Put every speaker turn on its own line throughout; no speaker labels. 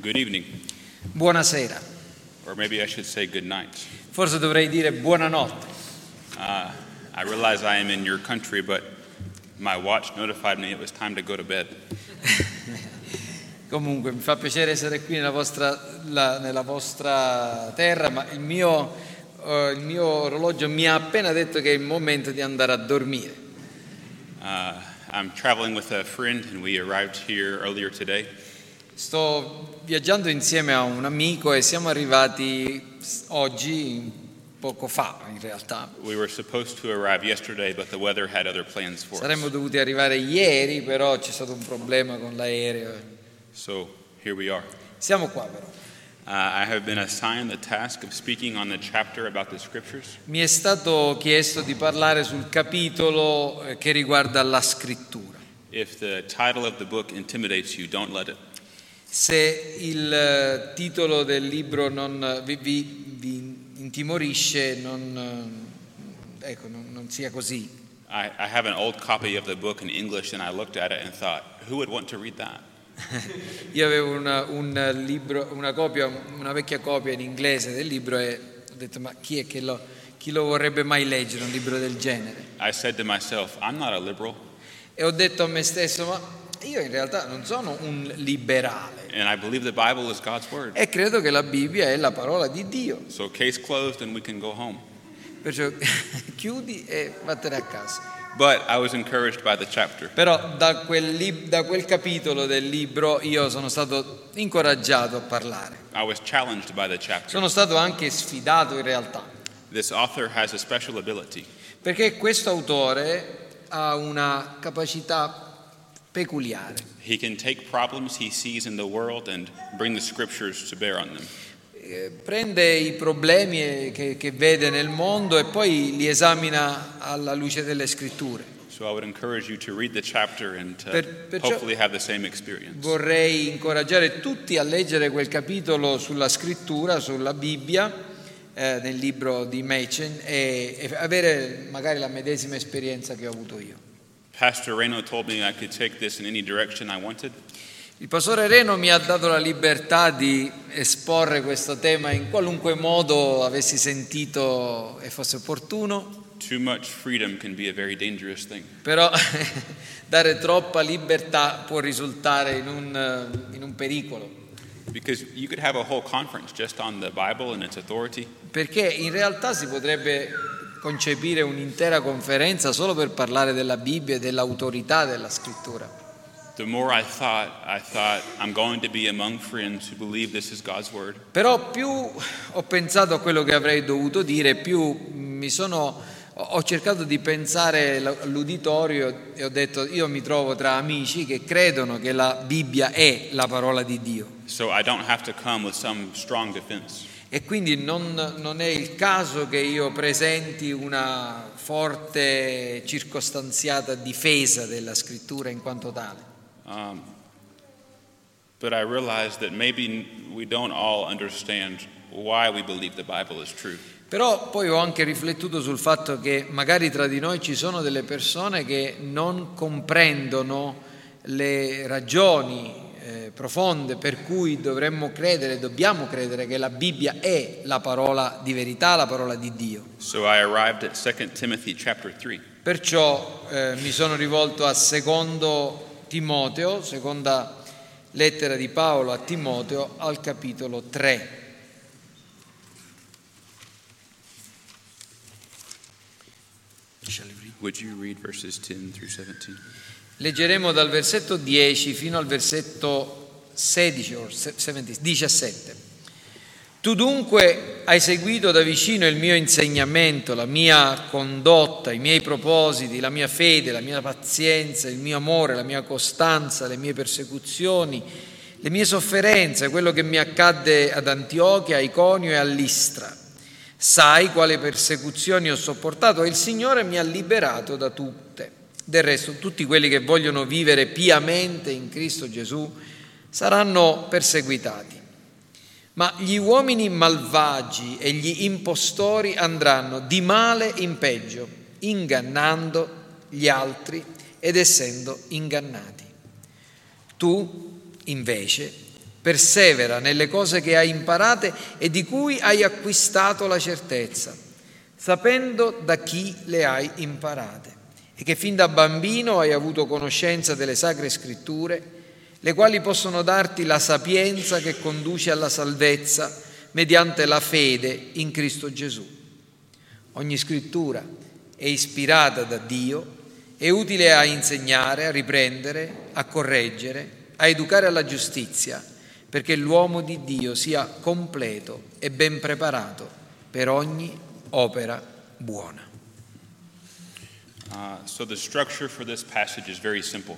Good evening,
Buonasera.
or maybe I should say good night.
Forse dovrei dire buonanotte.
Uh, I realize I am in your country, but my watch notified me it was time to go to bed.
Comunque mi fa piacere essere qui nella vostra, la- nella vostra terra, ma il mio, eh, il mio orologio mi ha appena detto che è il momento di andare a dormire.
Uh, I'm traveling with a friend, and we arrived here earlier today.
Sto viaggiando insieme a un amico e siamo arrivati oggi, poco fa in realtà.
We were supposed to arrive yesterday, but the weather had other plans for
Saremmo
us.
dovuti arrivare ieri, però c'è stato un problema con l'aereo.
So here we are.
Siamo qua però.
Uh, I have been assigned the task of speaking on the chapter about the scriptures.
Mi è stato chiesto di parlare sul capitolo eh, che riguarda la scrittura.
If the title of the book intimidates you, don't let it.
Se il eh, titolo del libro non vi, vi- vi intimorisce, non, eh, ecco, non- non sia così.
I, I have an old copy of the book in English, and I looked at it and thought, who would want to read that?
Io avevo una, un libro, una, copia, una vecchia copia in inglese del libro e ho detto ma chi è che lo, chi lo vorrebbe mai leggere un libro del genere?
Myself,
E ho detto a me stesso ma io in realtà non sono un liberale
and I believe the Bible is God's word.
e credo che la Bibbia è la parola di Dio.
So, case closed, and we can go home.
Perciò chiudi e vattene a casa.
But I was encouraged by the chapter.
Però da quel, lib- da quel capitolo del libro io sono stato incoraggiato a parlare.
I was challenged by the chapter.
Sono stato anche sfidato in realtà,
This author has a special ability.
perché questo autore ha una capacità peculiare.
He can take problems he sees in the world and bring the scriptures to bear on them.
Eh, Prende i problemi eh, che, che vede nel mondo e poi li esamina alla luce delle scritture.
So, I would encourage you to read the chapter and to
Per- perciò-
hopefully have the same experience.
Vorrei incoraggiare tutti a leggere quel capitolo sulla scrittura, sulla Bibbia, eh, nel libro di Machen e avere magari la medesima esperienza che ho avuto io.
Pastor Reno told me I could take this in any direction I wanted.
Il pastore Reno mi ha dato la libertà di esporre questo tema in qualunque modo avessi sentito e fosse opportuno,
Too much freedom can be a very dangerous thing.
però dare troppa libertà può risultare in un, in un pericolo.
Because you could have a whole conference just on the Bible and its authority,
Perché in realtà si potrebbe concepire un'intera conferenza solo per parlare della Bibbia e dell'autorità della scrittura.
the more I thought, I thought, I'm going to be among friends who believe this is God's word.
Però più ho pensato a quello che avrei dovuto dire, più mi sono, ho cercato di pensare all'uditorio e ho detto io mi trovo tra amici che credono che la Bibbia è la parola di Dio.
So I don't have to come with some strong defense.
E quindi non, non è il caso che io presenti una forte circostanziata difesa della scrittura in quanto tale.
Um, but I realized that maybe we don't all understand why we believe the Bible is true.
Però poi ho anche riflettuto sul fatto che magari tra di noi ci sono delle persone che non comprendono le ragioni eh, profonde per cui dovremmo credere, dobbiamo credere che la Bibbia è la parola di verità, la parola di Dio.
So I arrived at 2 Timothy chapter 3.
Perciò eh, mi sono rivolto a secondo Timoteo, seconda lettera di Paolo a Timoteo al capitolo 3.
Would you read verses 10 through 17?
Leggeremo dal versetto 10 fino al versetto 16 o 17. Tu dunque hai seguito da vicino il mio insegnamento, la mia condotta, i miei propositi, la mia fede, la mia pazienza, il mio amore, la mia costanza, le mie persecuzioni, le mie sofferenze, quello che mi accadde ad Antiochia, a Iconio e a Listra. Sai quale persecuzioni ho sopportato e il Signore mi ha liberato da tutte. Del resto, tutti quelli che vogliono vivere piamente in Cristo Gesù saranno perseguitati. Ma gli uomini malvagi e gli impostori andranno di male in peggio, ingannando gli altri ed essendo ingannati. Tu, invece, persevera nelle cose che hai imparate e di cui hai acquistato la certezza, sapendo da chi le hai imparate e che fin da bambino hai avuto conoscenza delle sacre scritture, le quali possono darti la sapienza che conduce alla salvezza mediante la fede in Cristo Gesù. Ogni scrittura è ispirata da Dio, è utile a insegnare, a riprendere, a correggere, a educare alla giustizia, perché l'uomo di Dio sia completo e ben preparato per ogni opera buona.
Uh, so the structure for this passage is very simple.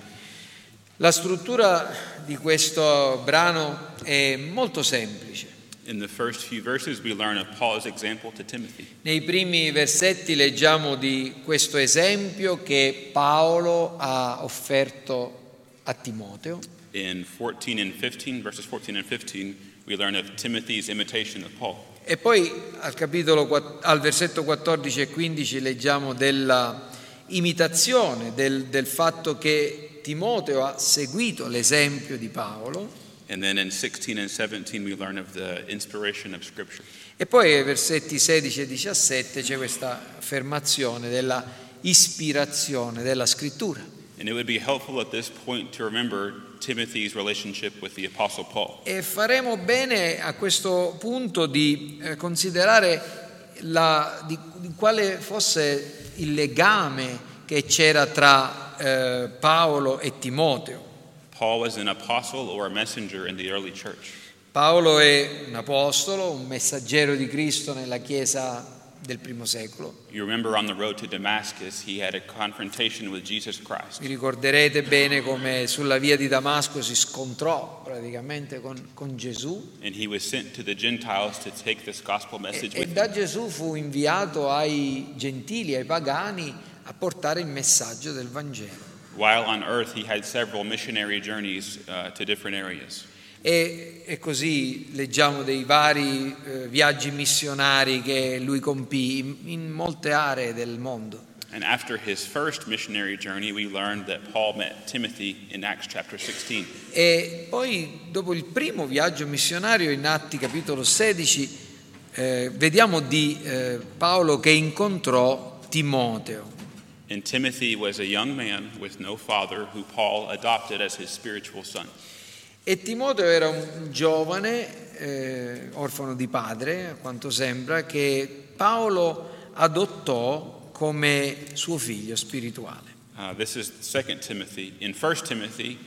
La struttura di questo brano è molto semplice.
In the first few verses, we learn of Paul's example to Timothy.
Nei primi versetti leggiamo di questo esempio che Paolo ha offerto a Timoteo.
In 14 and 15, verses 14 and 15, we learn of Timothy's imitation of Paul.
E poi al capitolo al versetto 14 e 15 leggiamo della imitazione, del, del fatto che Timoteo ha seguito l'esempio di Paolo.
And then in 16 and 17, we learn of the inspiration of Scripture.
E poi ai versetti 16 e 17 c'è questa affermazione della ispirazione della scrittura. E faremo bene a questo punto di eh, considerare la- di, di quale fosse il legame che c'era tra eh, Paolo e Timoteo. Paolo è un apostolo, un messaggero di Cristo nella Chiesa del primo secolo.
You remember on the road to Damascus, he had a confrontation with Jesus Christ.
Vi ricorderete bene come sulla via di Damasco si scontrò praticamente con, con Gesù
And he was sent to the Gentiles to take this gospel
e,
message
e da Gesù fu inviato ai gentili, ai pagani, a portare il messaggio del Vangelo.
While on earth, he had several missionary journeys uh, to different areas.
E, e così leggiamo dei vari eh, viaggi missionari che lui compì in, in molte aree del mondo.
And after his first missionary journey, we learned that Paul met Timothy in Acts chapter 16.
E poi dopo il primo viaggio missionario in Atti capitolo 16 eh, vediamo di eh, Paolo che incontrò Timoteo.
And Timothy was a young man with no father who Paul adopted as his spiritual son.
E Timoteo era un giovane, eh, orfano di padre, a quanto sembra, che Paolo adottò come suo figlio spirituale.
Uh, this is 2 Timothy. In 1 Timothy,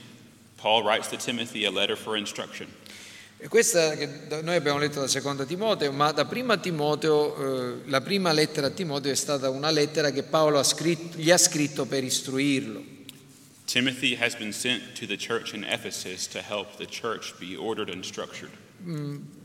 Paul writes to Timothy a letter for instruction.
E questa che noi abbiamo letto da seconda Timoteo, ma da prima Timoteo, eh, la prima lettera a Timoteo è stata una lettera che Paolo ha scritto- gli ha scritto per istruirlo.
Timothy has been sent to the church in Ephesus to help the church be ordered and structured.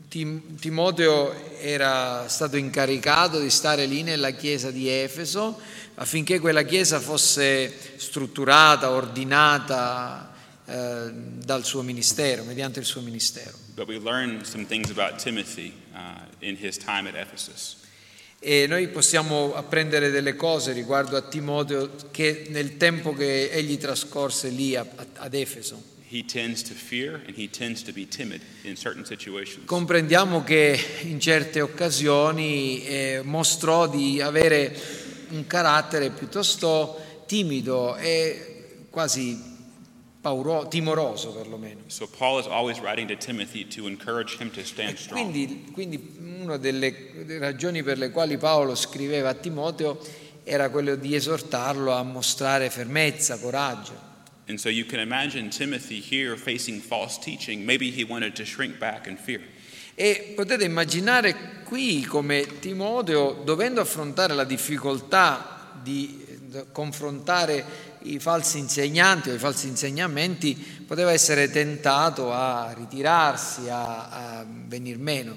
Tim- Timoteo era stato incaricato di stare lì nella chiesa di Efeso affinché quella chiesa fosse strutturata, ordinata eh, dal suo ministero, mediante il suo ministero.
But we learn some things about Timothy uh, in his time at Ephesus.
E noi possiamo apprendere delle cose riguardo a Timoteo che nel tempo che egli trascorse lì a- ad Efeso. Comprendiamo che in certe occasioni eh, mostrò di avere un carattere piuttosto timido e quasi pauro- timoroso perlomeno.
So Paul is always writing to Timothy to encourage him to stand strong.
Quindi, quindi una delle delle ragioni per le quali Paolo scriveva a Timoteo era quello di esortarlo a mostrare fermezza, coraggio.
And so you can imagine Timothy here facing false teaching. Maybe he wanted to shrink back in fear.
E potete immaginare qui come Timoteo, dovendo affrontare la difficoltà di eh, confrontare i falsi insegnanti o i falsi insegnamenti, poteva essere tentato a ritirarsi, a, a venir meno.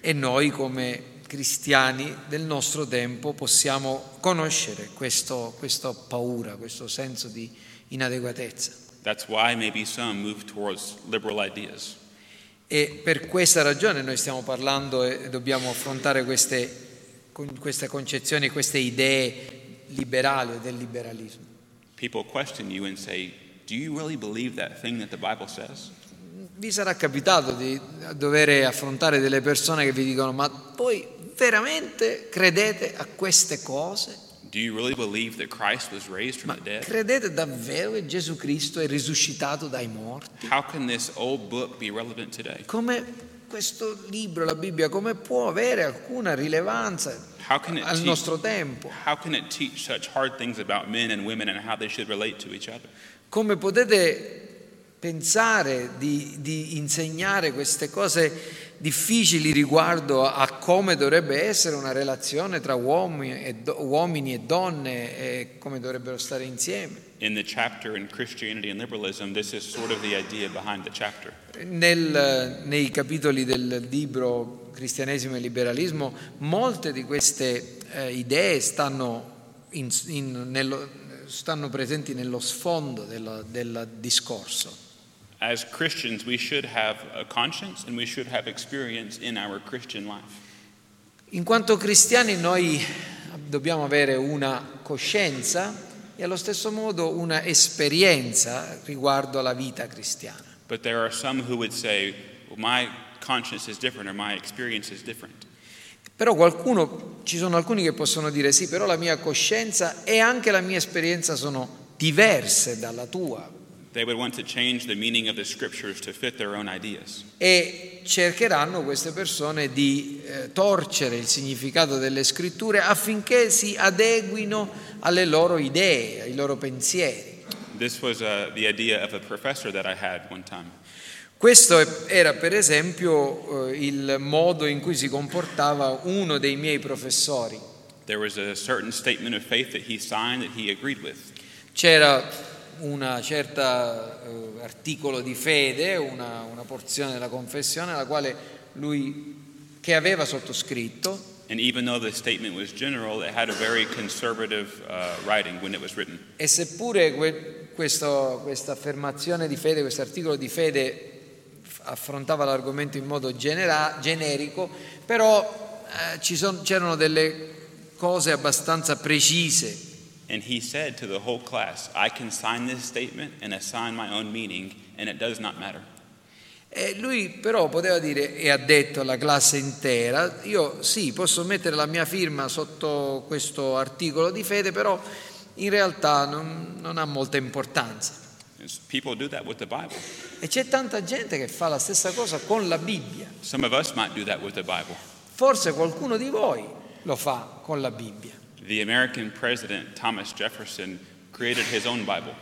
E noi come cristiani del nostro tempo possiamo conoscere questo, questa paura, questo senso di inadeguatezza. E per questa ragione noi stiamo parlando e dobbiamo affrontare queste, con- queste concezioni, queste idee liberali o del liberalismo.
People question you and say, Do you really believe that thing that the Bible says?
Vi sarà capitato di dover affrontare delle persone che vi dicono ma voi veramente credete a queste cose?
Do you really believe that Christ was raised from
Ma
the dead?
credete davvero che Gesù Cristo è risuscitato dai morti?
How can this old book be relevant today?
Come questo libro, la Bibbia, come può avere alcuna rilevanza al nostro tempo? Come potete pensare di, di insegnare queste cose difficili riguardo a come dovrebbe essere una relazione tra uomini e, do- uomini e donne e come dovrebbero stare insieme?
In the chapter in Christianity and liberalism, this is sort of the idea behind the chapter.
Nel- nei capitoli del libro Cristianesimo e Liberalismo molte di queste eh, idee stanno, in- in- nello- stanno presenti nello sfondo del- del discorso.
As Christians, we should have a conscience and we should have experience in our Christian life.
In quanto cristiani noi dobbiamo avere una coscienza e allo stesso modo una esperienza riguardo alla vita cristiana.
But there are some who would say, well, my conscience is different or my experience is different.
Però qualcuno, ci sono alcuni che possono dire sì, però la mia coscienza e anche la mia esperienza sono diverse dalla tua e cercheranno queste persone di eh, torcere il significato delle scritture affinché si adeguino alle loro idee, ai loro pensieri.
This was uh, the idea of a professor that I had one time.
Questo era per esempio eh, il modo in cui si comportava uno dei miei professori.
There was a certain statement of faith that he signed that he agreed with.
C'era una certa eh, articolo di fede, una, una porzione della confessione alla quale lui che aveva sottoscritto
And even though the statement was general, it had a very conservative uh, writing when it was written.
e seppure que- questo- questa affermazione di fede, questo articolo di fede affrontava l'argomento in modo genera- generico, però eh, ci son- c'erano delle cose abbastanza precise
And he said to the whole class, I can sign this statement and assign my own meaning, and it does not matter.
E lui però poteva dire e ha detto alla classe intera, io sì, posso mettere la mia firma sotto questo articolo di fede, però in realtà non, non ha molta importanza. E c'è tanta gente che fa la stessa cosa con la Bibbia.
Some of us might do that with the Bible.
Forse qualcuno di voi lo fa con la Bibbia.
The American president, Thomas Jefferson, created his own Bible.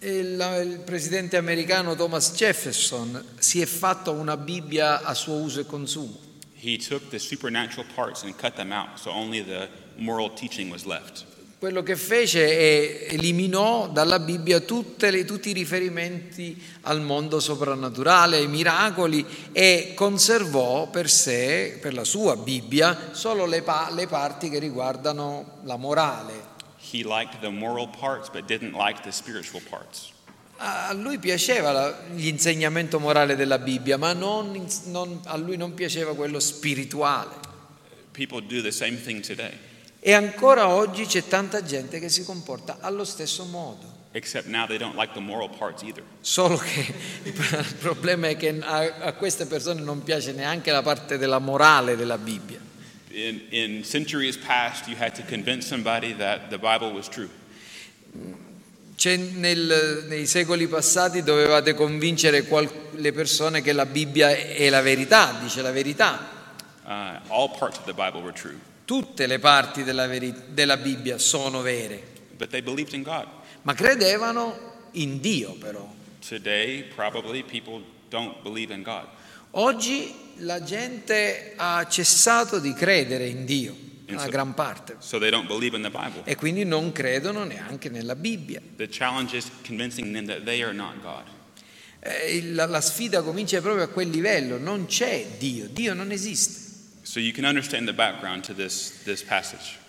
Il, presidente americano Thomas Jefferson si è fatto una Bibbia a suo uso e consumo.
He took the supernatural parts and cut them out, so only the moral teaching was left.
Quello che fece è eliminò dalla Bibbia tutte le- tutti i riferimenti al mondo soprannaturale, ai miracoli e conservò per sé, per la sua Bibbia, solo le, pa- le parti che riguardano la morale.
He liked the moral parts but didn't like the spiritual parts.
A lui piaceva l'insegnamento morale della Bibbia, ma non non- a lui non piaceva quello spirituale.
People do the same thing today,
E ancora oggi c'è tanta gente che si comporta allo stesso modo.
except now they don't like the moral parts either.
Solo che il problema è che a, a queste persone non piace neanche la parte della morale della Bibbia.
In, in centuries past, you had to convince somebody that the Bible was true.
Nel- nei secoli passati dovevate convincere qual- le persone che la Bibbia è la verità, dice la verità.
Uh, all parts of the Bible were true,
Tutte le parti della, veri- della Bibbia sono vere,
but they believed in God.
ma credevano in Dio però.
Today, probably people don't believe in God.
Oggi la gente ha cessato di credere in Dio, una
Insomma.
gran parte,
So
e quindi non credono neanche nella Bibbia. Eh, La, la sfida comincia proprio a quel livello, non c'è Dio, Dio non esiste.
So this, this.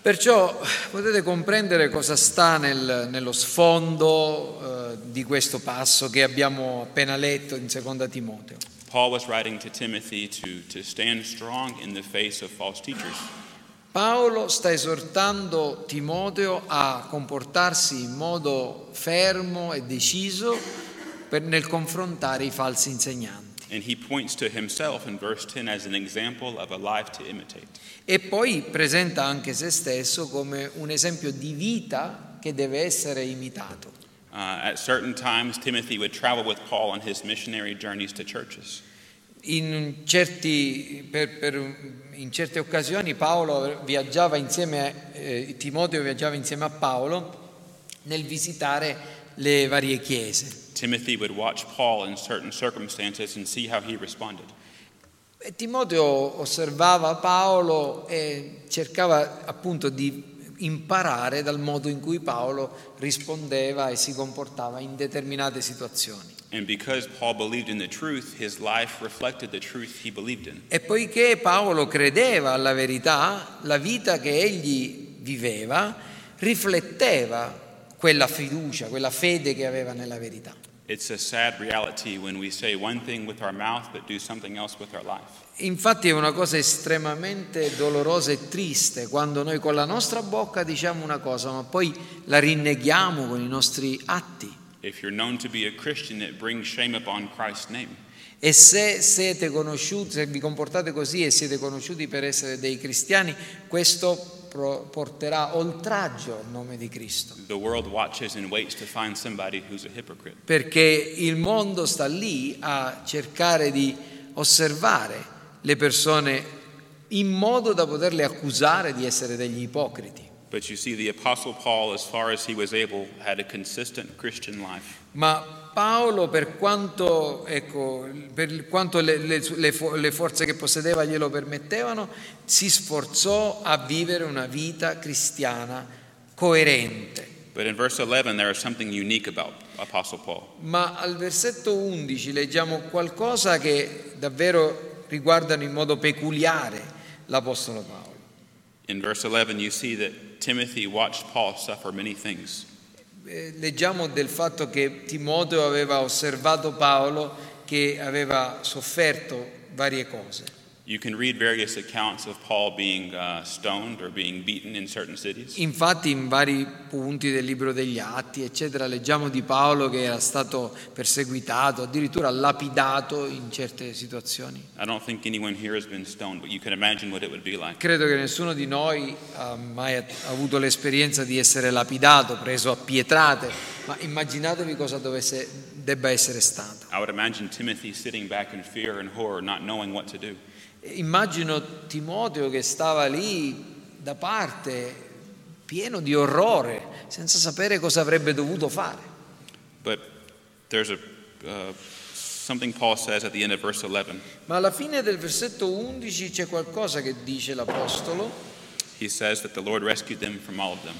Perciò potete comprendere cosa sta nel- nello sfondo eh, di questo passo che abbiamo appena letto in Seconda Timoteo.
Paul was writing to Timothy to, to stand strong in the face of false teachers.
Paolo sta esortando Timoteo a comportarsi in modo fermo e deciso per- nel confrontare i falsi insegnanti.
And he points to himself in verse 10 as an example of a life to imitate.
E poi presenta anche se stesso come un esempio di vita che deve essere imitato.
Uh, at certain times, Timothy would travel with Paul on his missionary journeys to churches.
In, certi- per- per- in certe occasioni Paolo viaggiava insieme, eh, Timoteo viaggiava insieme a Paolo nel visitare le varie chiese.
Timothy would watch Paul in certain circumstances and see how he responded.
E Timoteo osservava Paolo e cercava appunto di imparare dal modo in cui Paolo rispondeva e si comportava in determinate situazioni.
Truth.
E poiché Paolo credeva alla verità, la vita che egli viveva rifletteva quella fiducia, quella fede che aveva nella verità.
It's a sad reality when we say one thing with our mouth but do something else with our life.
Infatti è una cosa estremamente dolorosa e triste quando noi con la nostra bocca diciamo una cosa, ma poi la rinneghiamo con i nostri atti. E se siete conosciuti, se vi comportate così e siete conosciuti per essere dei cristiani, questo porterà oltraggio al nome di Cristo. Perché il mondo sta lì a cercare di osservare le persone in modo da poterle accusare di essere degli ipocriti.
But you see, the Apostle Paul, as far as he was able, had a consistent Christian life.
Ma Paolo, per quanto, ecco, per quanto le, le- le fo- le forze che possedeva glielo permettevano, si sforzò a vivere una vita cristiana coerente.
But in verse 11, there is something unique about Apostle Paul.
Ma al versetto 11 leggiamo qualcosa che davvero riguardano in modo peculiare l'Apostolo Paolo.
In verse 11, you see that Timothy watched Paul suffer many things.
Eh, Leggiamo del fatto che Timoteo aveva osservato Paolo che aveva sofferto varie cose.
You can read various accounts of Paul being uh, stoned or being beaten in certain cities.
Infatti in vari punti del libro degli Atti, eccetera, leggiamo di Paolo che era stato perseguitato, addirittura lapidato in certe situazioni.
I don't think anyone here has been stoned, but you can imagine what it would be like.
Credo che nessuno di noi ha mai avuto l'esperienza di essere lapidato, preso a pietrate, ma immaginatevi cosa dovesse, debba essere stato.
I would imagine Timothy sitting back in fear and horror, not knowing what to do.
Immagino Timoteo che stava lì da parte, pieno di orrore, senza sapere cosa avrebbe dovuto fare.
But there's a, uh, something Paul says at the end of verse 11.
Ma alla fine del versetto 11 c'è qualcosa che dice l'Apostolo,
He says that the Lord rescued them from all of them.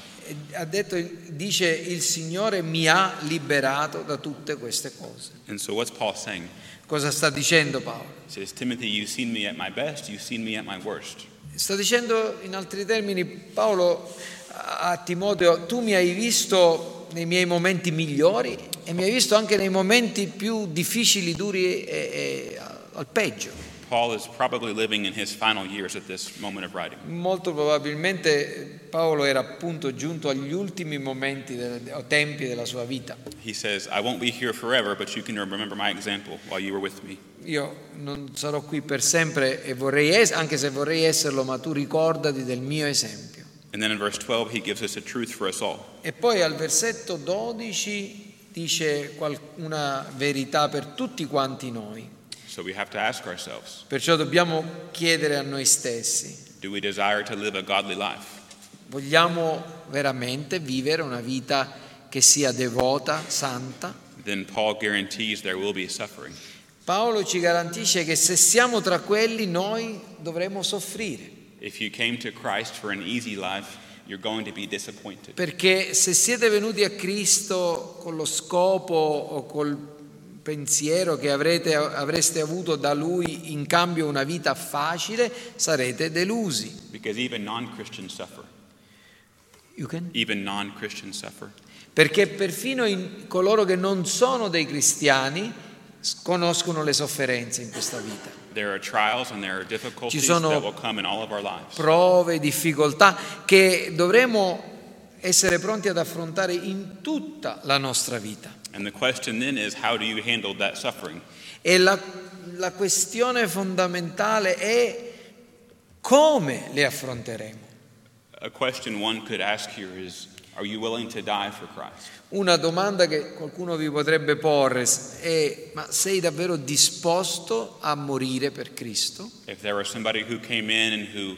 ha detto, dice il Signore mi ha liberato da tutte queste cose.
And so what's Paul saying?
Cosa sta dicendo Paolo?
Says, best.
Sta dicendo in altri termini Paolo a Timoteo, tu mi hai visto nei miei momenti migliori e mi hai visto anche nei momenti più difficili, duri e, e al peggio.
Paul is probably living in his final years at this moment of writing.
Molto probabilmente Paolo era appunto giunto agli ultimi momenti o tempi della sua vita.
He says, I won't be here forever, but you can remember my example while you were with me.
Io non sarò qui per sempre e vorrei es- anche se vorrei esserlo, ma tu ricordati del mio esempio.
And then in verse 12, he gives us a truth for us all.
E poi al versetto 12 dice una verità per tutti quanti noi.
So we have to ask ourselves
Perciò dobbiamo chiedere a noi stessi,
do we desire to live a godly life?
vogliamo veramente vivere una vita che sia devota, santa?
Then Paul guarantees there will be suffering.
Paolo ci garantisce che se siamo tra quelli noi dovremo soffrire,
If you came to Christ for an easy life, you're going to be disappointed.
perché se siete venuti a Cristo con lo scopo o col pensiero che avrete, avreste avuto da Lui in cambio una vita facile, sarete delusi. Perché perfino in- coloro che non sono dei cristiani conoscono le sofferenze in questa vita.
Difficulties
sono prove, difficoltà che dovremo essere pronti ad affrontare in tutta la nostra vita.
And the question then is how do you handle that suffering?
E la, la questione fondamentale è come le affronteremo.
A question one could ask here is Are you willing to die for Christ?
Una domanda che qualcuno vi potrebbe porre è ma sei davvero disposto a morire per Cristo?
If there was somebody who came in and who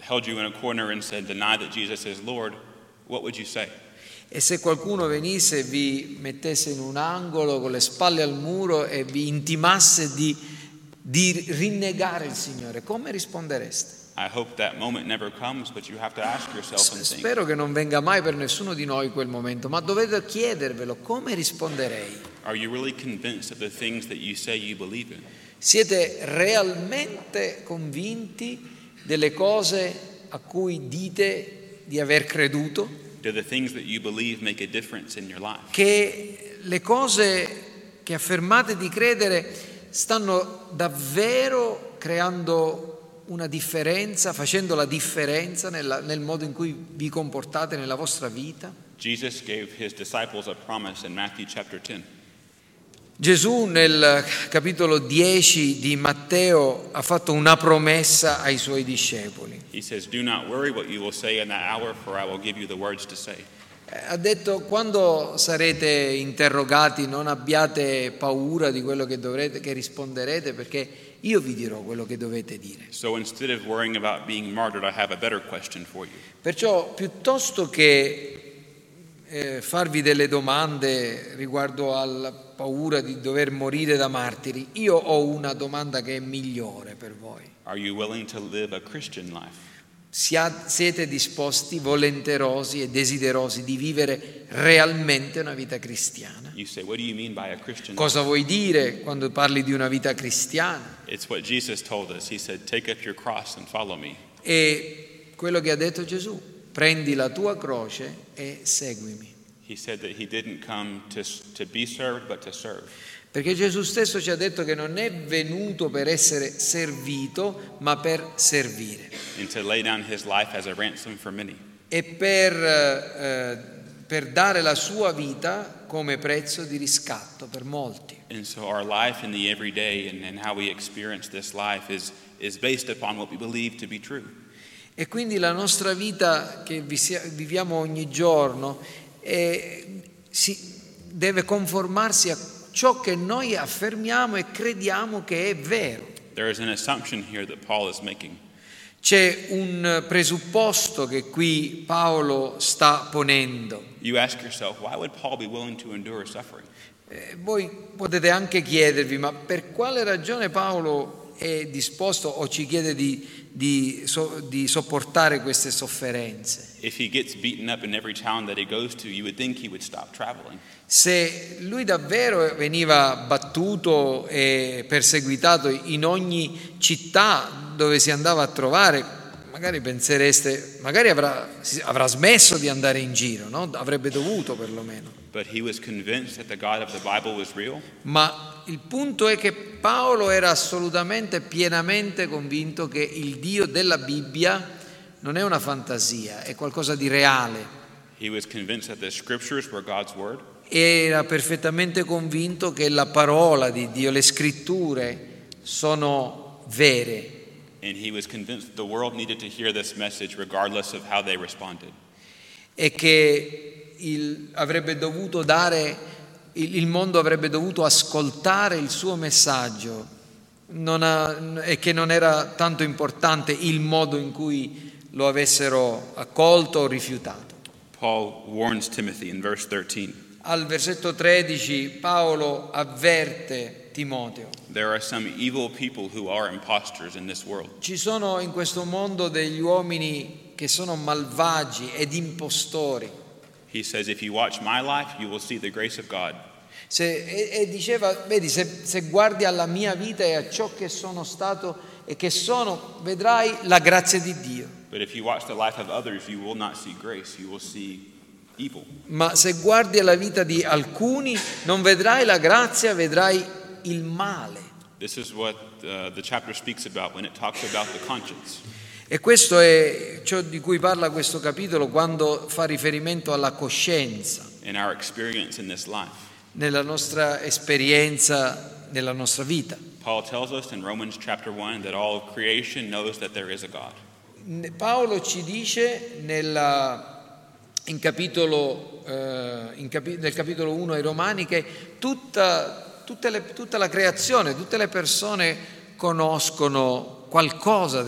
held you in a corner and said, Deny that Jesus is Lord, what would you say?
E se qualcuno venisse e vi mettesse in un angolo con le spalle al muro e vi intimasse di, di rinnegare il Signore, come rispondereste? Spero che non venga mai per nessuno di noi quel momento, ma dovete chiedervelo come risponderei. Siete realmente convinti delle cose a cui dite di aver creduto?
Do the things that you believe make a difference in your life?
Che le cose che affermate di credere stanno davvero creando una differenza, facendo la differenza nella- nel modo in cui vi comportate nella vostra vita?
Jesus gave his disciples a promise in Matthew chapter 10.
Gesù nel capitolo 10 di Matteo ha fatto una promessa ai suoi discepoli.
Says, hour.
Eh, Ha detto quando sarete interrogati non abbiate paura di quello che, dovrete, che risponderete perché io vi dirò quello che dovete dire.
So martyred.
Perciò piuttosto che eh, farvi delle domande riguardo alla paura di dover morire da martiri, io ho una domanda che è migliore per voi. Siete disposti, volenterosi e desiderosi di vivere realmente una vita cristiana?
Say?
Cosa vuoi dire quando parli di una vita cristiana?
Said.
E quello che ha detto Gesù, prendi la tua croce e seguimi.
To, to served.
Perché Gesù stesso ci ha detto che non è venuto per essere servito, ma per servire
and to lay down his life as a ransom for many.
e per, eh, per dare la sua vita come prezzo di riscatto per molti.
And so our life in the everyday and, and how we experience this life is, is
E quindi la nostra vita che viviamo ogni giorno eh, si deve conformarsi a ciò che noi affermiamo e crediamo che è vero.
There is an assumption here that Paul is making.
C'è un presupposto che qui Paolo sta ponendo.
You ask yourself, why would Paul be willing to endure suffering?
Eh, voi potete anche chiedervi, ma per quale ragione Paolo è disposto o ci chiede di, di so- di sopportare queste sofferenze?
To.
Se lui davvero veniva battuto e perseguitato in ogni città dove si andava a trovare, magari pensereste, magari avrà, avrà smesso di andare in giro, no? avrebbe dovuto perlomeno.
But he was convinced that the God of the Bible was real,
Ma il punto è che Paolo era assolutamente, pienamente convinto che il Dio della Bibbia non è una fantasia, è qualcosa di reale.
he was convinced that the scriptures were God's word,
Era perfettamente convinto che la parola di Dio, le scritture, sono vere
and he was convinced that the world needed to hear this message regardless of how they responded.
e che il, avrebbe dovuto dare, il, mondo avrebbe dovuto ascoltare il suo messaggio non ha- e che non era tanto importante il modo in cui lo avessero accolto o rifiutato.
Paul warns Timothy in verse 13
Al versetto 13 Paolo avverte Timoteo.
there are some evil people who are impostors in this world.
Ci sono in questo mondo degli uomini che sono malvagi ed impostori.
He says, If you watch my life, you will see the grace of God.
Se- e, e diceva, vedi, se, se guardi alla mia vita e a ciò che sono stato e che sono, vedrai la grazia di Dio.
But if you watch the life of others, you will not see grace, you will see evil.
Ma se guardi alla vita di alcuni, non vedrai la grazia, vedrai il male.
This is what uh, the chapter speaks about when it talks about the conscience.
E questo è ciò di cui parla questo capitolo quando fa riferimento alla coscienza, nella nostra esperienza, nella nostra vita.
Paul tells us in Romans chapter 1 that all of creation knows that there is a God.
Ne- Paolo ci dice nella- capitolo, eh, capi- nel capitolo 1 ai Romani che tutta, tutte le- tutta la creazione, tutte le persone conoscono qualcosa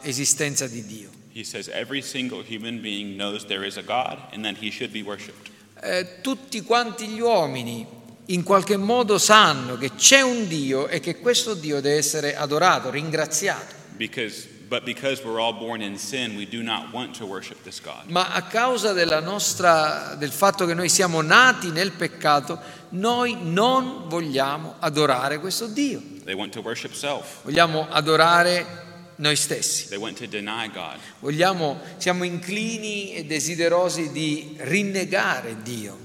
dell'esistenza di Dio.
He says every single human being knows there is a God and that he should be worshiped.
Eh, tutti quanti gli uomini in qualche modo sanno che c'è un Dio e che questo Dio deve essere adorato, ringraziato.
Because, but because we're all born in sin, we do not want to worship this God.
Ma a causa della nostra, del fatto che noi siamo nati nel peccato, noi non vogliamo adorare questo Dio.
They want to worship self.
Vogliamo adorare noi stessi. Vogliamo, siamo inclini e desiderosi di rinnegare Dio.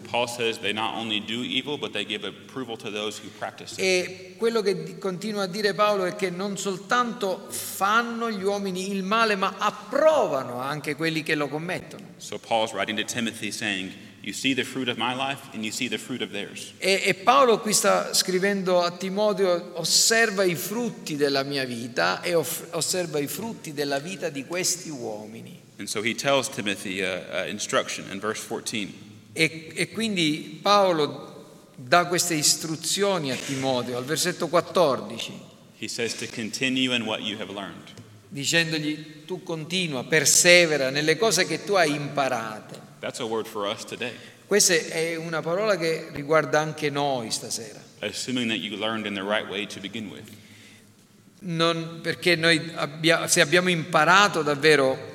E quello che continua a dire Paolo è che non soltanto fanno gli uomini il male, ma approvano anche quelli che lo commettono.
So Paul's writing to Timothy saying, You see the fruit of my life and you see the fruit of theirs.
E, e Paolo qui sta scrivendo a Timoteo, osserva i frutti della mia vita e off- osserva i frutti della vita di questi uomini.
And so he tells Timothy uh, uh, instruction in verse 14.
E, e quindi Paolo dà queste istruzioni a Timoteo al versetto 14,
He says to continue in what you have learned.
dicendogli tu continua, persevera nelle cose che tu hai imparate. Questa è una parola che riguarda anche noi stasera,
assuming that you learned in the right way to begin with.
Non- perché noi abbia- se abbiamo imparato davvero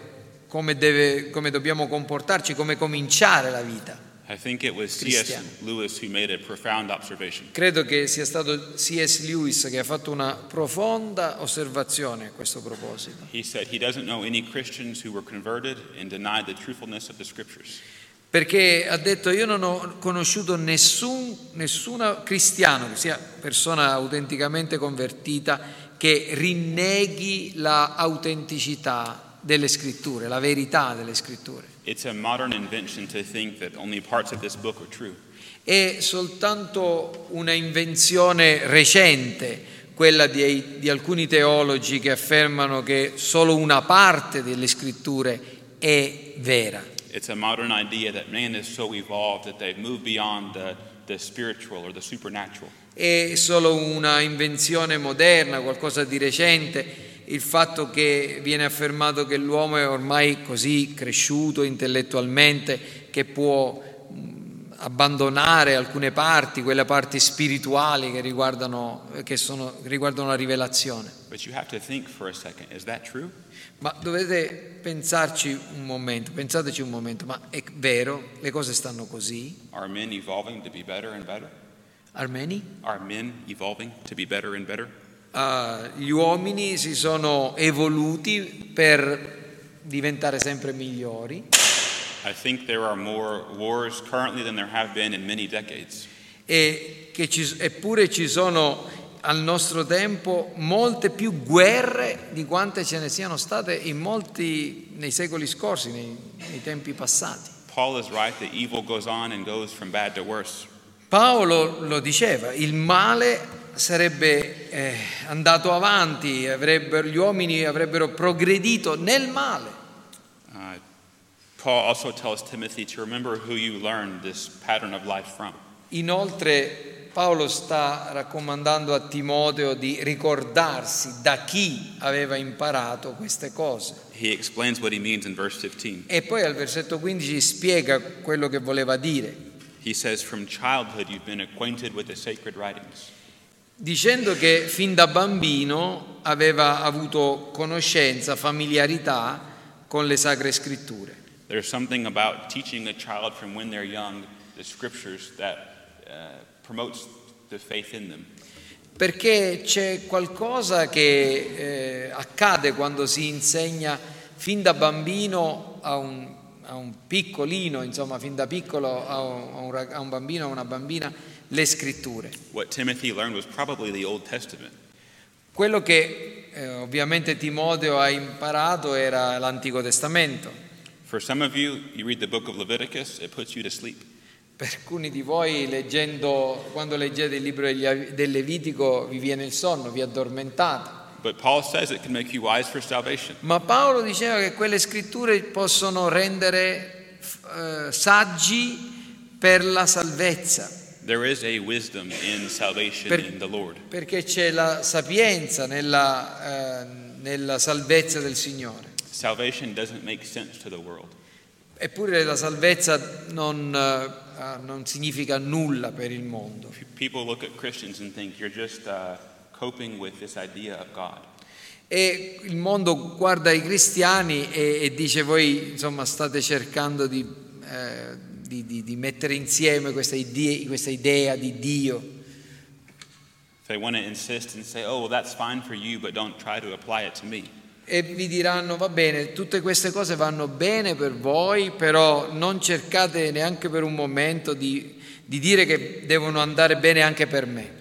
come, deve- come dobbiamo comportarci, come cominciare la vita.
I think it was C.S.
Cristiano.
Lewis who made a profound observation.
Credo che sia stato C.S. Lewis che ha fatto una profonda osservazione a questo proposito.
He said he doesn't know any Christians who were converted and denied the truthfulness of the scriptures.
Perché ha detto io non ho conosciuto nessun nessuna cristiano, sia persona autenticamente convertita, che rinneghi la autenticità delle scritture, la verità delle scritture.
It's a modern invention to think that only parts of this book are true.
È soltanto una invenzione recente, quella di, di alcuni teologi che affermano che solo una parte delle scritture è vera.
It's a modern idea that man is so evolved that they've moved beyond the, the spiritual or the supernatural.
È solo una invenzione moderna, qualcosa di recente, il fatto che viene affermato che l'uomo è ormai così cresciuto intellettualmente che può abbandonare alcune parti, quelle parti spirituali che riguardano, che sono- riguardano la rivelazione.
Second?
Ma dovete pensarci un momento, pensateci un momento, ma è vero, le cose stanno così?
Are men evolving to be better and better?
Armeni?
Are men evolving to be better and better?
Ah, gli uomini si sono evoluti per diventare sempre migliori e ci- eppure ci sono al nostro tempo molte più guerre di quante ce ne siano state in molti nei secoli scorsi, nei, nei tempi passati.
Right.
Paolo lo diceva, il male sarebbe eh, andato avanti, gli uomini avrebbero progredito nel male.
Uh, Paul also tells Timothy to remember who you learned this pattern of life from.
Inoltre Paolo sta raccomandando a Timoteo di ricordarsi da chi aveva imparato queste cose.
He explains what he means in verse 15.
E poi al versetto 15 spiega quello che voleva dire,
He says, From childhood you've been acquainted with the sacred writings.
Dicendo che fin da bambino aveva avuto conoscenza, familiarità con le sacre scritture.
There's something about teaching a child from when they're young the scriptures that uh, promotes the faith in them.
Perché c'è qualcosa che eh, accade quando si insegna fin da bambino a un, a un piccolino, insomma, fin da piccolo a un, a un rag- a un bambino o a una bambina, le scritture. Quello che eh, ovviamente Timoteo ha imparato era l'Antico Testamento.
You, you.
Per alcuni di voi, leggendo, quando leggete il libro del Levitico, vi viene il sonno, vi addormentate.
Paul.
Ma Paolo diceva che quelle scritture possono rendere eh, saggi per la salvezza,
There is a wisdom in salvation
Per-
in the Lord.
perché c'è la sapienza nella, eh, nella salvezza del Signore.
Salvation doesn't make sense to the world.
Eppure la salvezza non, eh, non significa nulla per il mondo.
People look at Christians and think you're just uh, coping with this idea of God.
E il mondo guarda i cristiani e, e dice voi insomma state cercando di, eh, di- di- di mettere insieme questa idea, questa idea di Dio.
Say, oh, well, that's fine for you.
E vi diranno va bene, tutte queste cose vanno bene per voi, però non cercate neanche per un momento di, di dire che devono andare bene anche per me.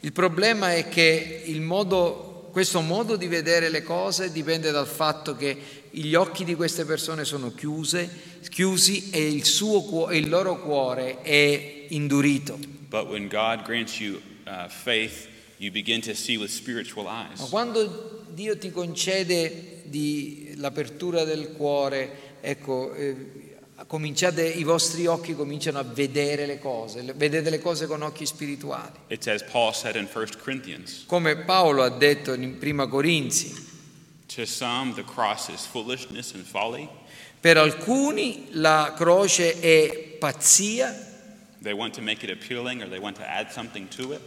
Il problema è che il modo, questo modo di vedere le cose dipende dal fatto che gli occhi di queste persone sono chiuse, chiusi e il, suo e il loro cuore è indurito.
But when God grants you uh, faith, you begin to see with spiritual
Ma
eyes.
quando Dio ti concede di- l'apertura del cuore, ecco, eh, cominciate, i vostri occhi cominciano a vedere le cose, vedete le cose con occhi spirituali.
It's as Paul said in 1 Corinthians
Come Paolo ha detto in Prima Corinzi,
To some, the cross is foolishness and folly.
per alcuni la croce è pazzia,
They want to make it appealing or they want to add something to it.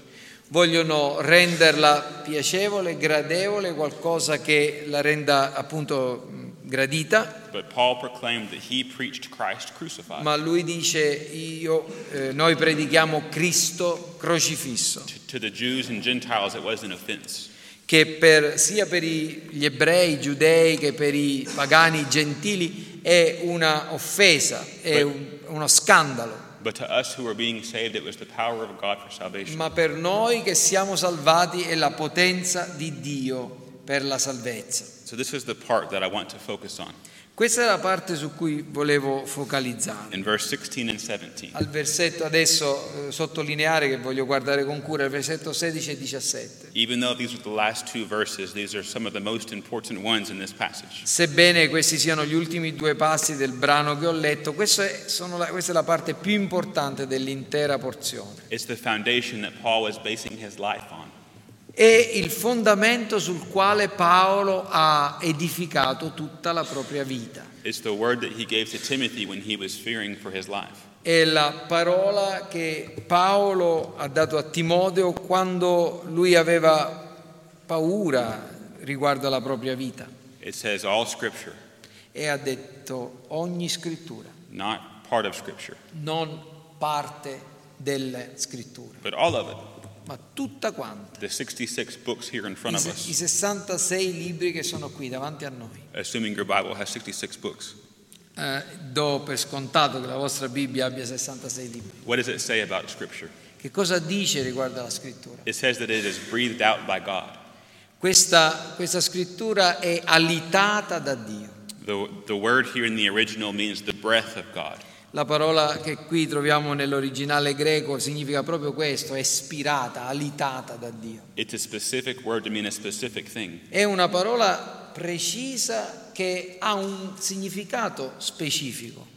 vogliono renderla piacevole, gradevole, qualcosa che la renda appunto gradita,
But Paul proclaimed that he preached Christ crucified.
ma lui dice io, eh, noi predichiamo Cristo crocifisso,
To, to
che per- sia per gli ebrei, i giudei che per i pagani, gentili è una offesa, è un- uno scandalo. Ma per noi che siamo salvati è la potenza di Dio per la salvezza.
So, this is the part that I want to focus on
Questa è la parte su cui volevo focalizzare.
in verse 16 and 17.
Al versetto adesso eh, sottolineare che voglio guardare con cura il versetto 16 e 17.
Even though these are the last two verses.
Sebbene questi siano gli ultimi due passi del brano che ho letto, questo è- la- questa è la parte più importante dell'intera porzione.
It's the foundation that Paul was basing his life on.
È il fondamento sul quale Paolo ha edificato tutta la propria vita. È la parola che Paolo ha dato a Timoteo quando lui aveva paura riguardo alla propria vita
It says all scripture,
e ha detto ogni scrittura,
not part of scripture,
non parte delle scritture,
but all of it.
Ma tutta quanta.
The 66 books here in
I,
front of
se-
us,
I 66 libri che sono qui davanti a noi.
assuming your Bible has 66 books.
Eh, do per scontato che la vostra Bibbia abbia 66 libri.
What does it say about scripture?
Che cosa dice riguardo alla scrittura?
It says that it is breathed out by God.
Questa, questa scrittura è alitata da Dio.
The, the word here in the original means the breath of God.
La parola che qui troviamo nell'originale greco significa proprio questo, è ispirata, alitata da Dio. È una parola precisa che ha un significato specifico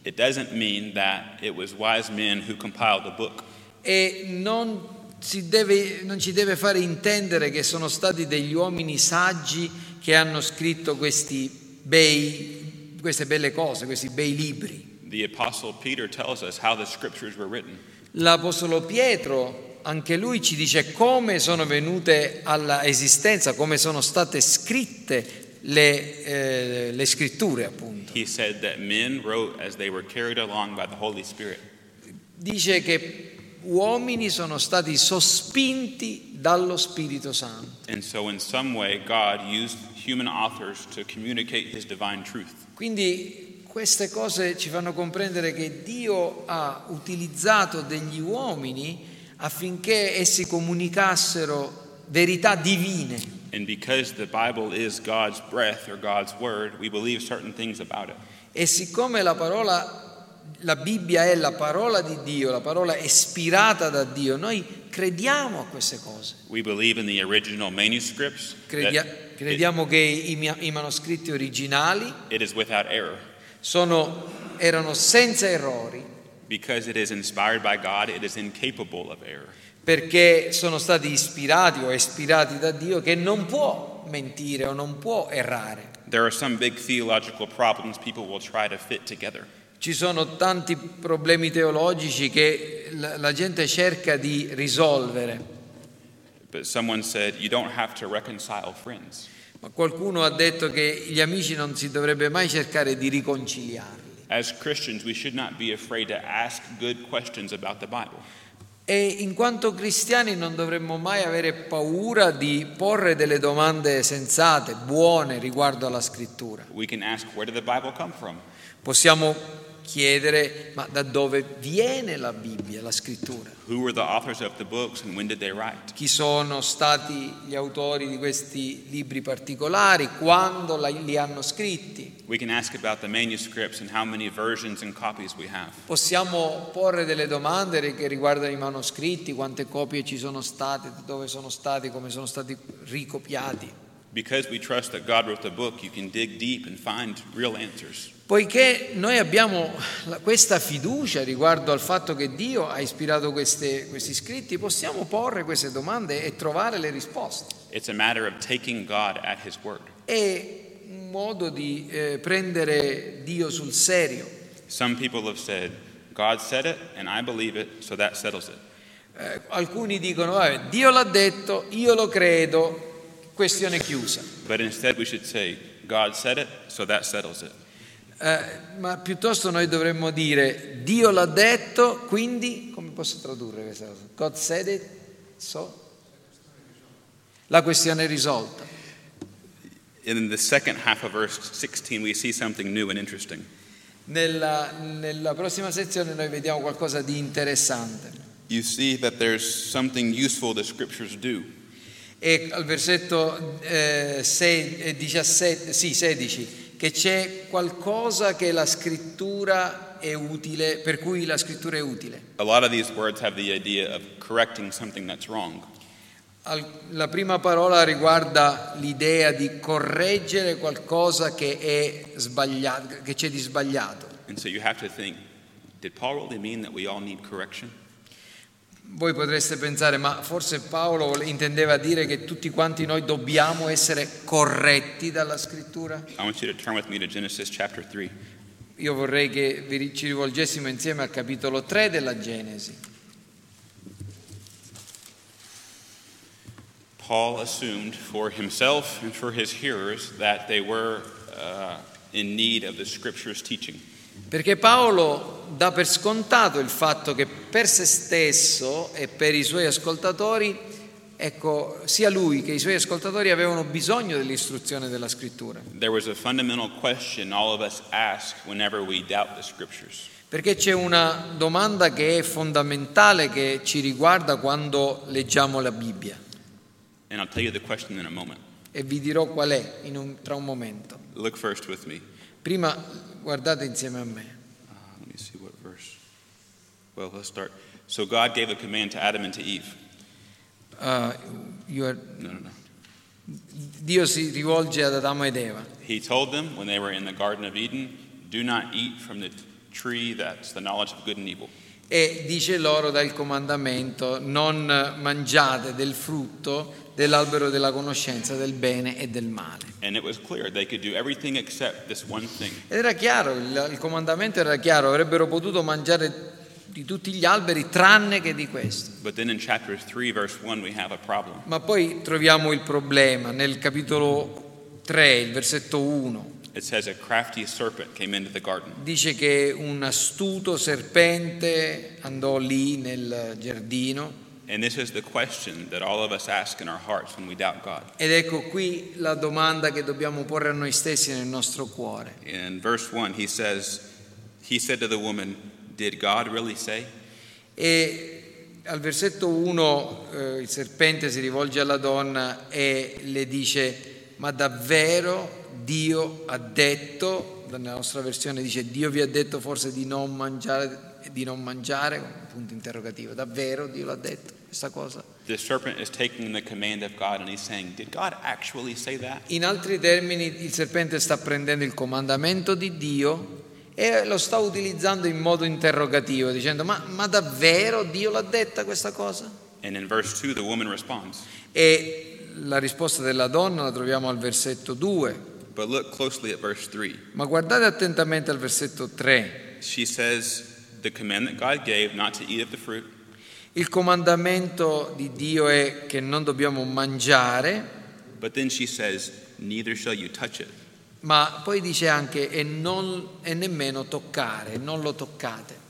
e non, si deve- non ci deve fare intendere che sono stati degli uomini saggi che hanno scritto questi bei- queste belle cose, questi bei libri.
The Apostle Peter tells us how the scriptures were written.
L'Apostolo Pietro, anche lui ci dice come sono venute alla esistenza, come sono state scritte le, eh, le scritture, appunto.
He said that men wrote as they were carried along by the Holy Spirit.
Dice che uomini sono stati sospinti dallo Spirito Santo.
And so, in some way, God used human authors to communicate his divine truth.
Quindi queste cose ci fanno comprendere che Dio ha utilizzato degli uomini affinché essi comunicassero verità divine.
Word.
E siccome la parola, la Bibbia è la parola di Dio, la parola ispirata da Dio, noi crediamo a queste cose. Credia- crediamo che i, mia- i manoscritti originali sono- erano senza errori
Because it is inspired by God, it is incapable of error.
perché sono stati ispirati o ispirati da Dio che non può mentire o non può errare.
There are some big theological problems people will try to fit together.
Ci sono tanti problemi teologici che la, la gente cerca di risolvere,
But someone said, you don't have to reconcile friends.
Ma qualcuno ha detto che gli amici non si dovrebbe mai cercare di riconciliarli.
As Christians, we should not be afraid to ask good questions about the Bible.
E in quanto cristiani non dovremmo mai avere paura di porre delle domande sensate, buone riguardo alla scrittura.
We can ask, where did the Bible come from?
Possiamo chiedere, ma da dove viene la Bibbia, la scrittura? Chi sono stati gli autori di questi libri particolari, quando li hanno scritti? Possiamo porre delle domande che riguardano i manoscritti, quante copie ci sono state, dove sono stati, come sono stati ricopiati.
Because we trust that God wrote the book, you can dig deep and find real answers.
Poiché noi abbiamo questa fiducia riguardo al fatto che Dio ha ispirato queste- questi scritti, possiamo porre queste domande e trovare le risposte. È un modo di eh, prendere Dio sul serio.
Said, it so.
Eh, alcuni dicono, "Vabbè, Dio l'ha detto, io lo credo, questione chiusa.
But instead, we should say, God said it, so that settles it.
Eh, ma piuttosto noi dovremmo dire, Dio l'ha detto, quindi, come posso tradurre questa cosa? God said it, so? La questione è risolta.
In the second half of verse 16, we see something new and interesting.
Nella, nella prossima sezione noi vediamo qualcosa di interessante.
You see that there's something useful the scriptures do.
E al versetto eh, sei- eh, 17, sì, 16, che c'è qualcosa che la scrittura è utile, per cui la scrittura è utile.
A lot of these words have the idea of correcting something that's wrong.
La prima parola riguarda l'idea di correggere qualcosa che, è sbagliato, che c'è di sbagliato.
And so you have to think, did Paul really mean that we all need correction?
Voi potreste pensare, ma forse Paolo intendeva dire che tutti quanti noi dobbiamo essere corretti dalla scrittura?
I want you to turn with me to Genesis chapter 3.
Io vorrei che vi- ci rivolgessimo insieme al capitolo 3 della Genesi.
Paul assumed for himself and for his hearers that they were uh, in need of the scripture's teaching.
Perché Paolo dà per scontato il fatto che per se stesso e per i suoi ascoltatori, ecco, sia lui che i suoi ascoltatori avevano bisogno dell'istruzione della scrittura.
There was a fundamental question all of us ask whenever we doubt the scriptures.
Perché c'è una domanda che è fondamentale che ci riguarda quando leggiamo la Bibbia
And I'll tell you the question in a moment.
e vi dirò qual è un- tra un momento.
Look first with me.
Prima guardate insieme a me.
Uh, let me see what verse. Well, let's start. So God gave a command to Adam and to Eve.
Uh, you are-
No, no, no.
Dio si rivolge ad Adamo ed Eva
He told them when they were in the Garden of Eden, do not eat from the tree that's the knowledge of good and evil.
e dice loro dal comandamento non mangiate del frutto dell'albero della conoscenza del bene e del male.
And it was clear they could do everything except this one thing.
Ed era chiaro, il, il comandamento era chiaro, avrebbero potuto mangiare di tutti gli alberi tranne che di questo.
But then in chapter 3, verse 1, we have a problem.
Ma poi troviamo il problema nel capitolo 3, il versetto 1.
It says.
Dice che un astuto serpente andò lì nel giardino
And this is the question that all of us ask in our hearts when we doubt God.
ed ecco qui la domanda che dobbiamo porre a noi stessi nel nostro cuore.
In verse 1, he says, He said to the woman, Did God really say?
E al versetto 1 eh, il serpente si rivolge alla donna e le dice, ma davvero Dio ha detto, nella nostra versione dice, Dio vi ha detto forse di non mangiare, di non mangiare, un punto interrogativo, davvero Dio l'ha detto questa cosa?
The serpent is taking the command of God and he's saying, Did God actually say that?
In altri termini il serpente sta prendendo il comandamento di Dio e lo sta utilizzando in modo interrogativo, dicendo ma, ma davvero Dio l'ha detta questa cosa?
And in verse 2, the woman responds,
E la risposta della donna la troviamo al versetto 2,
But look closely at verse 3.
ma guardate attentamente al versetto 3.
She says, The command that God gave not to eat of the fruit,
Il comandamento di Dio è che non dobbiamo mangiare,
but then she says, Neither shall you touch it.
Ma poi dice anche e, non, e nemmeno toccare, non lo toccate.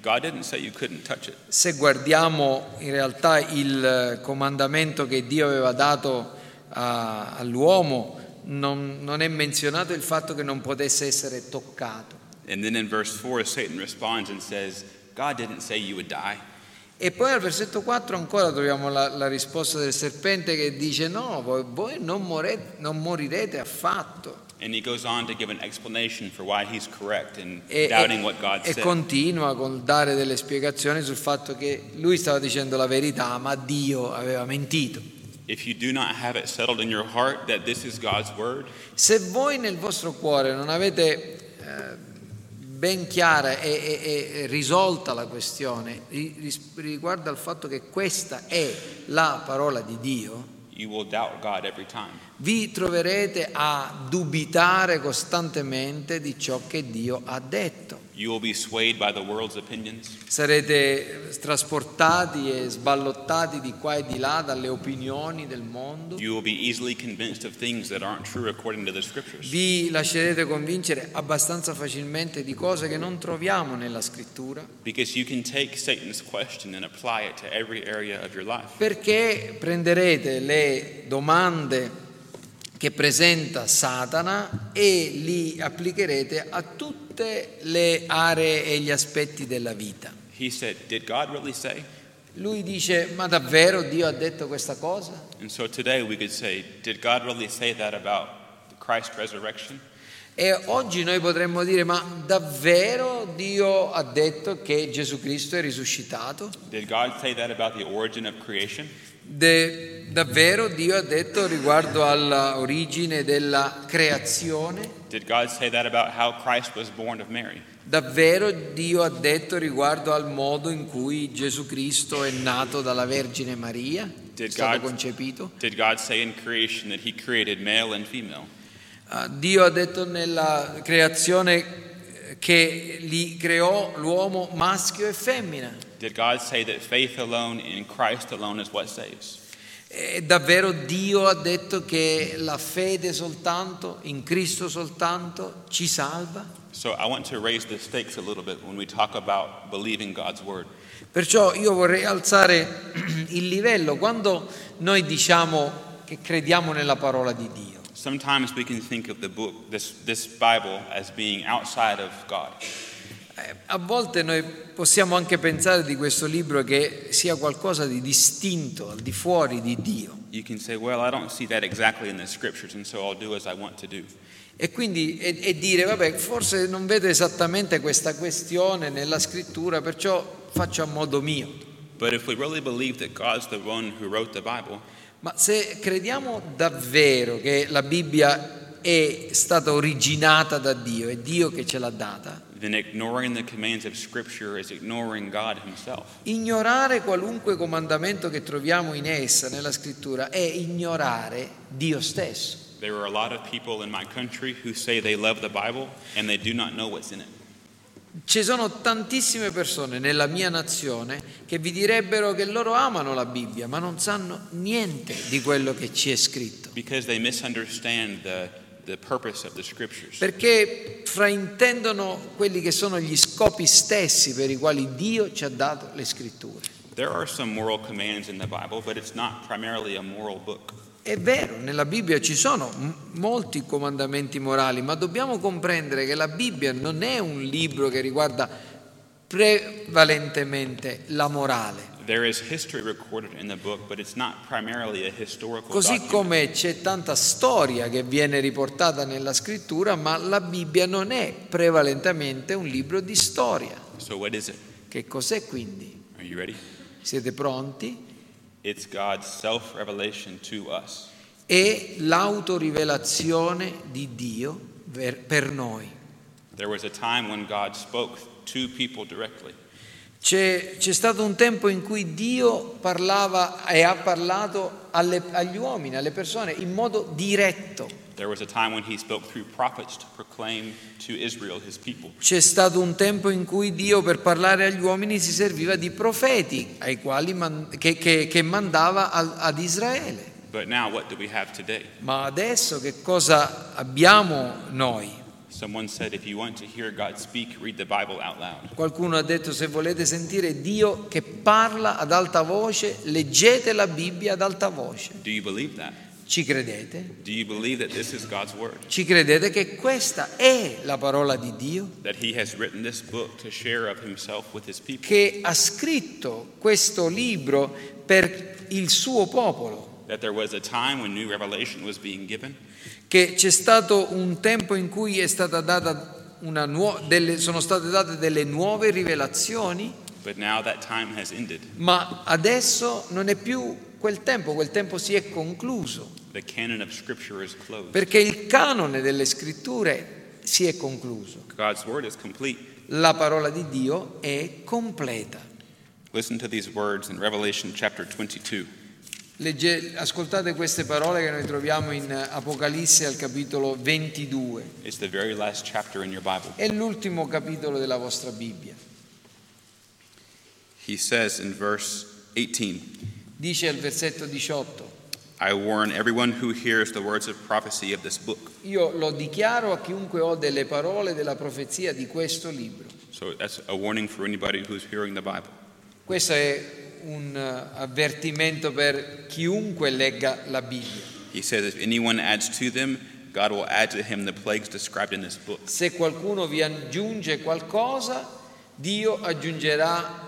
Command.
Se guardiamo in realtà il comandamento che Dio aveva dato a- all'uomo, non, non è menzionato il fatto che non potesse essere toccato.
And then in verse 4, Satan responds and says, God didn't say you would die.
E poi al versetto 4 ancora troviamo la, la risposta del serpente che dice no, voi, voi non, more- non morirete affatto.
And he goes on to give an explanation for why he's correct in
E,
doubting what God said.
continua col dare delle spiegazioni sul fatto che lui stava dicendo la verità, ma Dio aveva mentito.
Word,
Se voi nel vostro cuore non avete eh, ben chiara e, e- e risolta la questione riguardo al fatto che questa è la parola di Dio,
you will doubt God every time.
vi troverete a dubitare costantemente di ciò che Dio ha detto.
You will be swayed by the world's opinions.
Sarete trasportati e sballottati di qua e di là dalle opinioni del mondo.
You will be easily convinced of things that aren't true according to the scriptures.
Vi lascerete convincere abbastanza facilmente di cose che non troviamo nella scrittura,
Because you can take Satan's question and apply it to every area of your life.
perché prenderete le domande che presenta Satana e li applicherete a tutte le aree e gli aspetti della vita.
Said, really?
Lui dice, ma davvero Dio ha detto questa cosa?
So say, really?
E oggi noi potremmo dire, ma davvero Dio ha detto che Gesù Cristo è risuscitato?
Did God say that about the origin of creation?
De- davvero Dio ha detto riguardo all'origine della creazione?
Did God say that about how Christ was born of Mary?
Davvero Dio ha detto riguardo al modo in cui Gesù Cristo è nato dalla Vergine Maria? È
Did
stato
God-
concepito?
Did God say in creation that He created male and female?
Ah, Dio ha detto nella creazione che li creò l'uomo maschio e femmina.
Did God say that faith alone in Christ alone is what saves?
E davvero Dio ha detto che la fede soltanto, in Cristo soltanto, ci salva?
So I want to raise the stakes a little bit when we talk about believing God's word.
Perciò io vorrei alzare il livello quando noi diciamo che crediamo nella parola di Dio.
Sometimes we can think of the book, this, this Bible, as being outside of God.
Eh, A volte noi possiamo anche pensare di questo libro che sia qualcosa di distinto, al di fuori di Dio.
Say, well, exactly so.
E quindi e, e dire, vabbè, forse non vedo esattamente questa questione nella scrittura, perciò faccio a modo mio.
Really Bible,
Ma se crediamo davvero che la Bibbia è stata originata da Dio, è Dio che ce l'ha data,
then ignoring the commands of Scripture is ignoring God Himself.
ignorare qualunque comandamento che troviamo in essa, nella scrittura, è ignorare Dio stesso.
There are a lot of people in my country who say they love the Bible and they do not know what's in it.
Ci sono tantissime persone nella mia nazione che vi direbbero che loro amano la Bibbia, ma non sanno niente di quello che ci è scritto,
because they misunderstand the,
perché fraintendono quelli che sono gli scopi stessi per i quali Dio ci ha dato le scritture.
There are some moral commands in the Bible, but it's not primarily a moral book.
È vero, nella Bibbia ci sono molti comandamenti morali, ma dobbiamo comprendere che la Bibbia non è un libro che riguarda prevalentemente la morale.
There is history recorded in the book, but it's not primarily a historical
Così come c'è tanta storia che viene riportata nella scrittura, ma la Bibbia non è prevalentemente un libro di storia.
So what is it?
Che cos'è quindi?
Are you ready?
Siete pronti?
It's God's self-revelation to us.
È l'autorivelazione di Dio per noi.
There was a time when God spoke to people directly.
C'è, c'è stato un tempo in cui Dio parlava e ha parlato alle- agli uomini, alle persone, in modo diretto.
A.
C'è stato un tempo in cui Dio per parlare agli uomini si serviva di profeti ai quali man- che, che- che mandava al- ad Israele. Ma adesso che cosa abbiamo noi?
Someone said, if you want to hear God speak, read the Bible out loud.
Qualcuno ha detto se volete sentire Dio che parla ad alta voce, leggete la Bibbia ad alta voce.
Do you believe that?
Ci credete?
Do you believe that this is God's word?
Ci credete che questa è la parola di Dio?
That he has written this book to share of himself with his people?
Che ha scritto questo libro per il suo popolo?
That there was a time when new revelation was being given?
Che c'è stato un tempo in cui è stata data una nuo- delle- sono state date delle nuove rivelazioni? Ma adesso non è più quel tempo, quel tempo si è concluso, perché il canone delle scritture si è concluso. La parola di Dio è completa.
Listen to these words in Revelation chapter 22.
Legge- ascoltate queste parole che noi troviamo in Apocalisse al capitolo 22.
It's the very last chapter in your Bible.
È l'ultimo capitolo della vostra Bibbia.
He says in verse 18,
Dice al versetto 18,
I warn everyone who hears the words of prophecy of this book.
io lo dichiaro a chiunque ho delle parole della profezia di questo libro.
So that's a warning for anybody who's hearing the Bible.
Questo è un eh, avvertimento per chiunque legga la Bibbia.
He says, if anyone adds to them, God will add to him the plagues described in this book.
Se qualcuno vi aggiunge qualcosa, Dio aggiungerà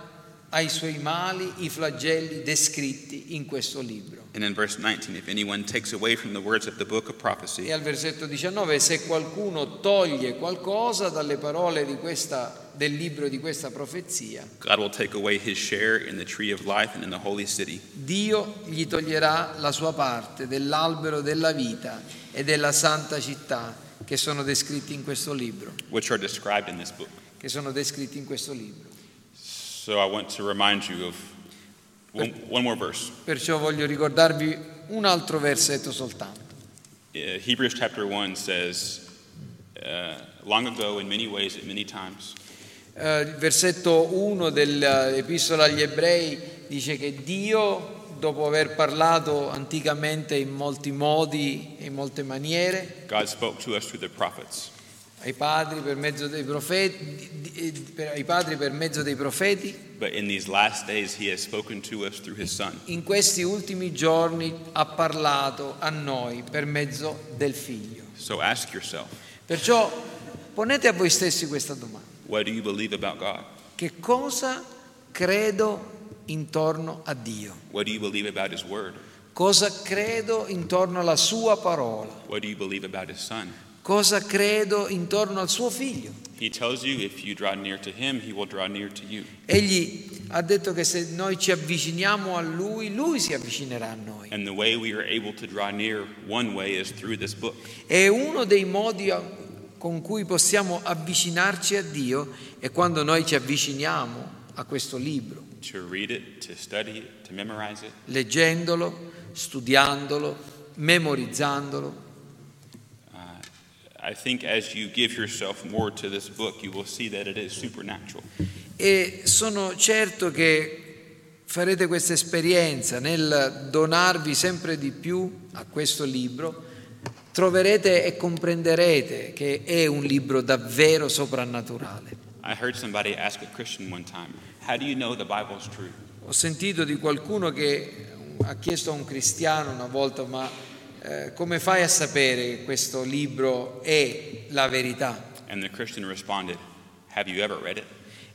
ai suoi mali i flagelli descritti in questo libro.
And in verse 19, if anyone takes away from the words of the book of
E
prophecy,
al versetto 19, se qualcuno toglie qualcosa dalle parole questa- del libro di questa profezia. Dio gli toglierà la sua parte dell'albero della vita e della santa città che sono descritti in questo libro, che sono descritti in questo libro.
So I want to remind you of one, one more verse.
Perciò voglio ricordarvi un altro versetto soltanto.
Uh, Hebrews chapter 1 says, uh, Long ago, in many ways, at many times,
il versetto 1 dell'Epistola agli Ebrei dice che Dio, dopo aver parlato anticamente in molti modi e in molte maniere,
God spoke to us through the prophets.
Ai padri per mezzo dei profeti, per- ai padri per mezzo dei profeti,
But in these last days, He has spoken to us through His Son.
in questi ultimi giorni ha parlato a noi per mezzo del Figlio.
So ask yourself,
Perciò ponete a voi stessi questa domanda.
what do you believe about God?
Che cosa credo intorno a Dio?
What do you believe about His Word?
Cosa credo intorno alla sua parola?
What do you believe about His Son?
Cosa credo intorno al suo figlio?
Him.
Egli ha detto che se noi ci avviciniamo a lui, lui si avvicinerà a noi.
Near.
E uno dei modi con cui possiamo avvicinarci a Dio è quando noi ci avviciniamo a questo libro,
To read it, to study it, to memorize it.
leggendolo, studiandolo, memorizzandolo.
I think as you give yourself more to this book, you will see that it is supernatural.
E sono certo che farete questa esperienza nel donarvi sempre di più a questo libro, troverete e comprenderete che è un libro davvero soprannaturale.
I heard somebody ask a Christian one time, How do you know the Bible is true?
Ho sentito di qualcuno che ha chiesto a un cristiano una volta, ma eh, come fai a sapere che questo libro è la verità?
Responded,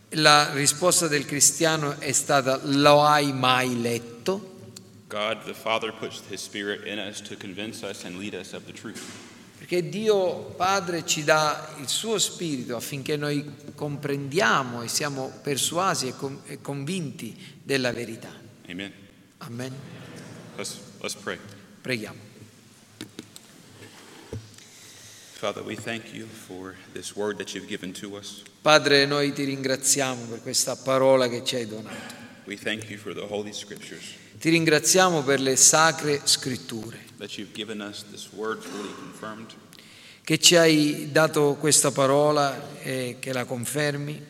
la risposta del cristiano è stata lo hai mai letto?
God the Father puts His Spirit in us to convince us and lead us of the truth.
Perché Dio Padre ci dà il suo spirito affinché noi comprendiamo e siamo persuasi e, con- e convinti della verità.
Amen.
Amen.
Let's, let's pray.
Preghiamo.
Father, we thank you for this word that you've given to us.
Padre, noi ti ringraziamo per questa parola che ci hai donato.
We thank you for the Holy Scriptures,
Ti ringraziamo per le sacre scritture,
that you've given us this word fully confirmed.
che ci hai dato questa parola e che la confermi.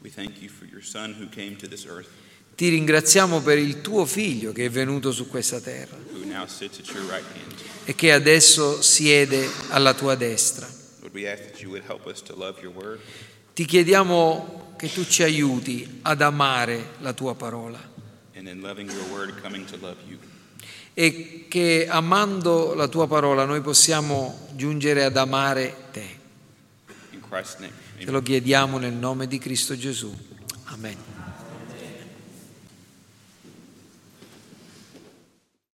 We thank you for your Son who came to this earth,
Ti ringraziamo per il tuo figlio che è venuto su questa terra
who now sits at your right hand.
E che adesso siede alla tua destra. Ti chiediamo che tu ci aiuti ad amare la tua parola e che amando la tua parola noi possiamo giungere ad amare te. Te lo chiediamo nel nome di Cristo Gesù. Amen.